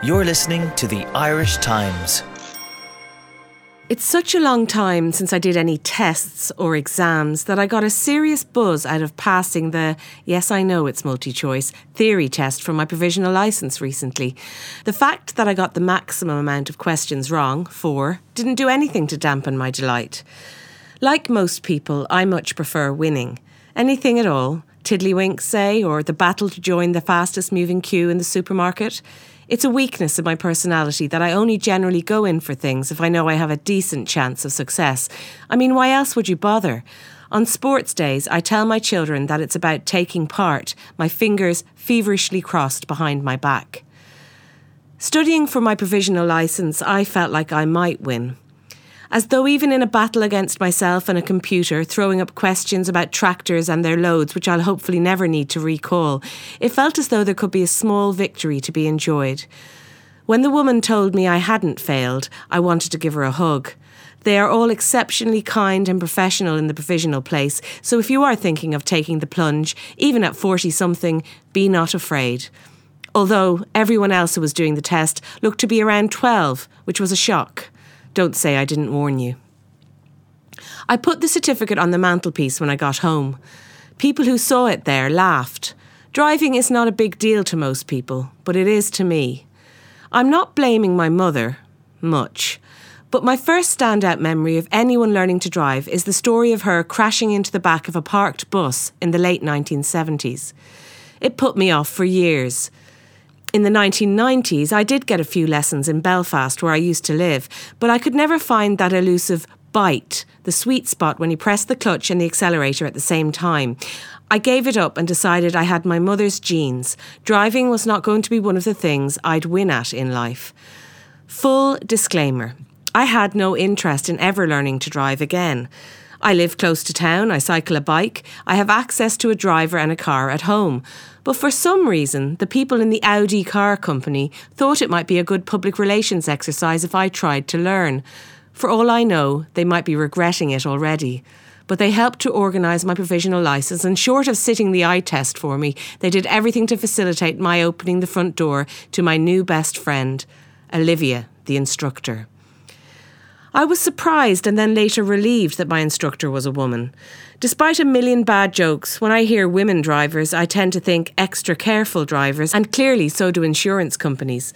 You're listening to the Irish Times. It's such a long time since I did any tests or exams that I got a serious buzz out of passing the, yes, I know it's multi choice, theory test for my provisional licence recently. The fact that I got the maximum amount of questions wrong, four, didn't do anything to dampen my delight. Like most people, I much prefer winning. Anything at all, tiddlywinks, say, or the battle to join the fastest moving queue in the supermarket. It's a weakness of my personality that I only generally go in for things if I know I have a decent chance of success. I mean, why else would you bother? On sports days, I tell my children that it's about taking part, my fingers feverishly crossed behind my back. Studying for my provisional licence, I felt like I might win as though even in a battle against myself and a computer, throwing up questions about tractors and their loads, which I'll hopefully never need to recall, it felt as though there could be a small victory to be enjoyed. When the woman told me I hadn't failed, I wanted to give her a hug. They are all exceptionally kind and professional in the provisional place, so if you are thinking of taking the plunge, even at 40 something, be not afraid. Although everyone else who was doing the test looked to be around 12, which was a shock. Don't say I didn't warn you. I put the certificate on the mantelpiece when I got home. People who saw it there laughed. Driving is not a big deal to most people, but it is to me. I'm not blaming my mother, much, but my first standout memory of anyone learning to drive is the story of her crashing into the back of a parked bus in the late 1970s. It put me off for years in the 1990s, I did get a few lessons in Belfast, where I used to live, but I could never find that elusive bite, the sweet spot when you press the clutch and the accelerator at the same time. I gave it up and decided I had my mother's genes. Driving was not going to be one of the things I'd win at in life. Full disclaimer I had no interest in ever learning to drive again. I live close to town, I cycle a bike, I have access to a driver and a car at home. But for some reason, the people in the Audi car company thought it might be a good public relations exercise if I tried to learn. For all I know, they might be regretting it already. But they helped to organise my provisional licence, and short of sitting the eye test for me, they did everything to facilitate my opening the front door to my new best friend, Olivia, the instructor. I was surprised and then later relieved that my instructor was a woman. Despite a million bad jokes, when I hear women drivers, I tend to think extra careful drivers, and clearly so do insurance companies.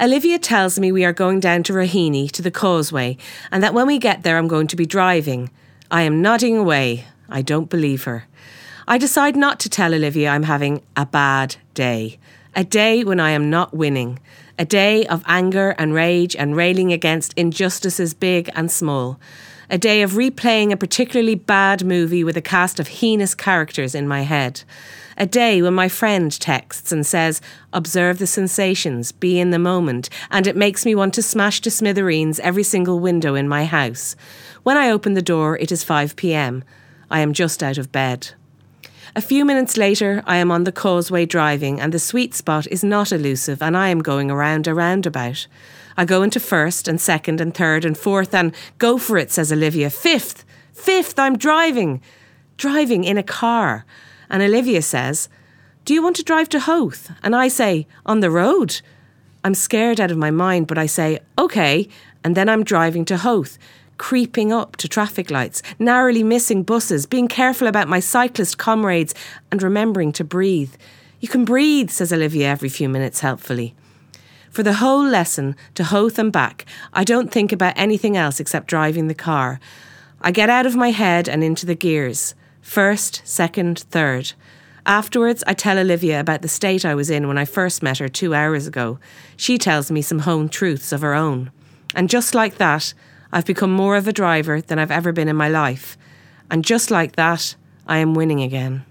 Olivia tells me we are going down to Raheny to the causeway, and that when we get there, I'm going to be driving. I am nodding away. I don't believe her. I decide not to tell Olivia I'm having a bad day, a day when I am not winning a day of anger and rage and railing against injustices big and small. A day of replaying a particularly bad movie with a cast of heinous characters in my head. A day when my friend texts and says, Observe the sensations, be in the moment, and it makes me want to smash to smithereens every single window in my house. When I open the door, it is 5 pm. I am just out of bed. A few minutes later, I am on the causeway driving, and the sweet spot is not elusive, and I am going around a roundabout. I go into first and second and third and fourth, and go for it, says Olivia. Fifth, fifth, I'm driving. Driving in a car. And Olivia says, Do you want to drive to Howth? And I say, On the road. I'm scared out of my mind, but I say, OK. And then I'm driving to Howth creeping up to traffic lights, narrowly missing buses, being careful about my cyclist comrades, and remembering to breathe. You can breathe, says Olivia every few minutes helpfully. For the whole lesson, to Howth and back, I don't think about anything else except driving the car. I get out of my head and into the gears. First, second, third. Afterwards, I tell Olivia about the state I was in when I first met her two hours ago. She tells me some home truths of her own. And just like that, I've become more of a driver than I've ever been in my life. And just like that, I am winning again.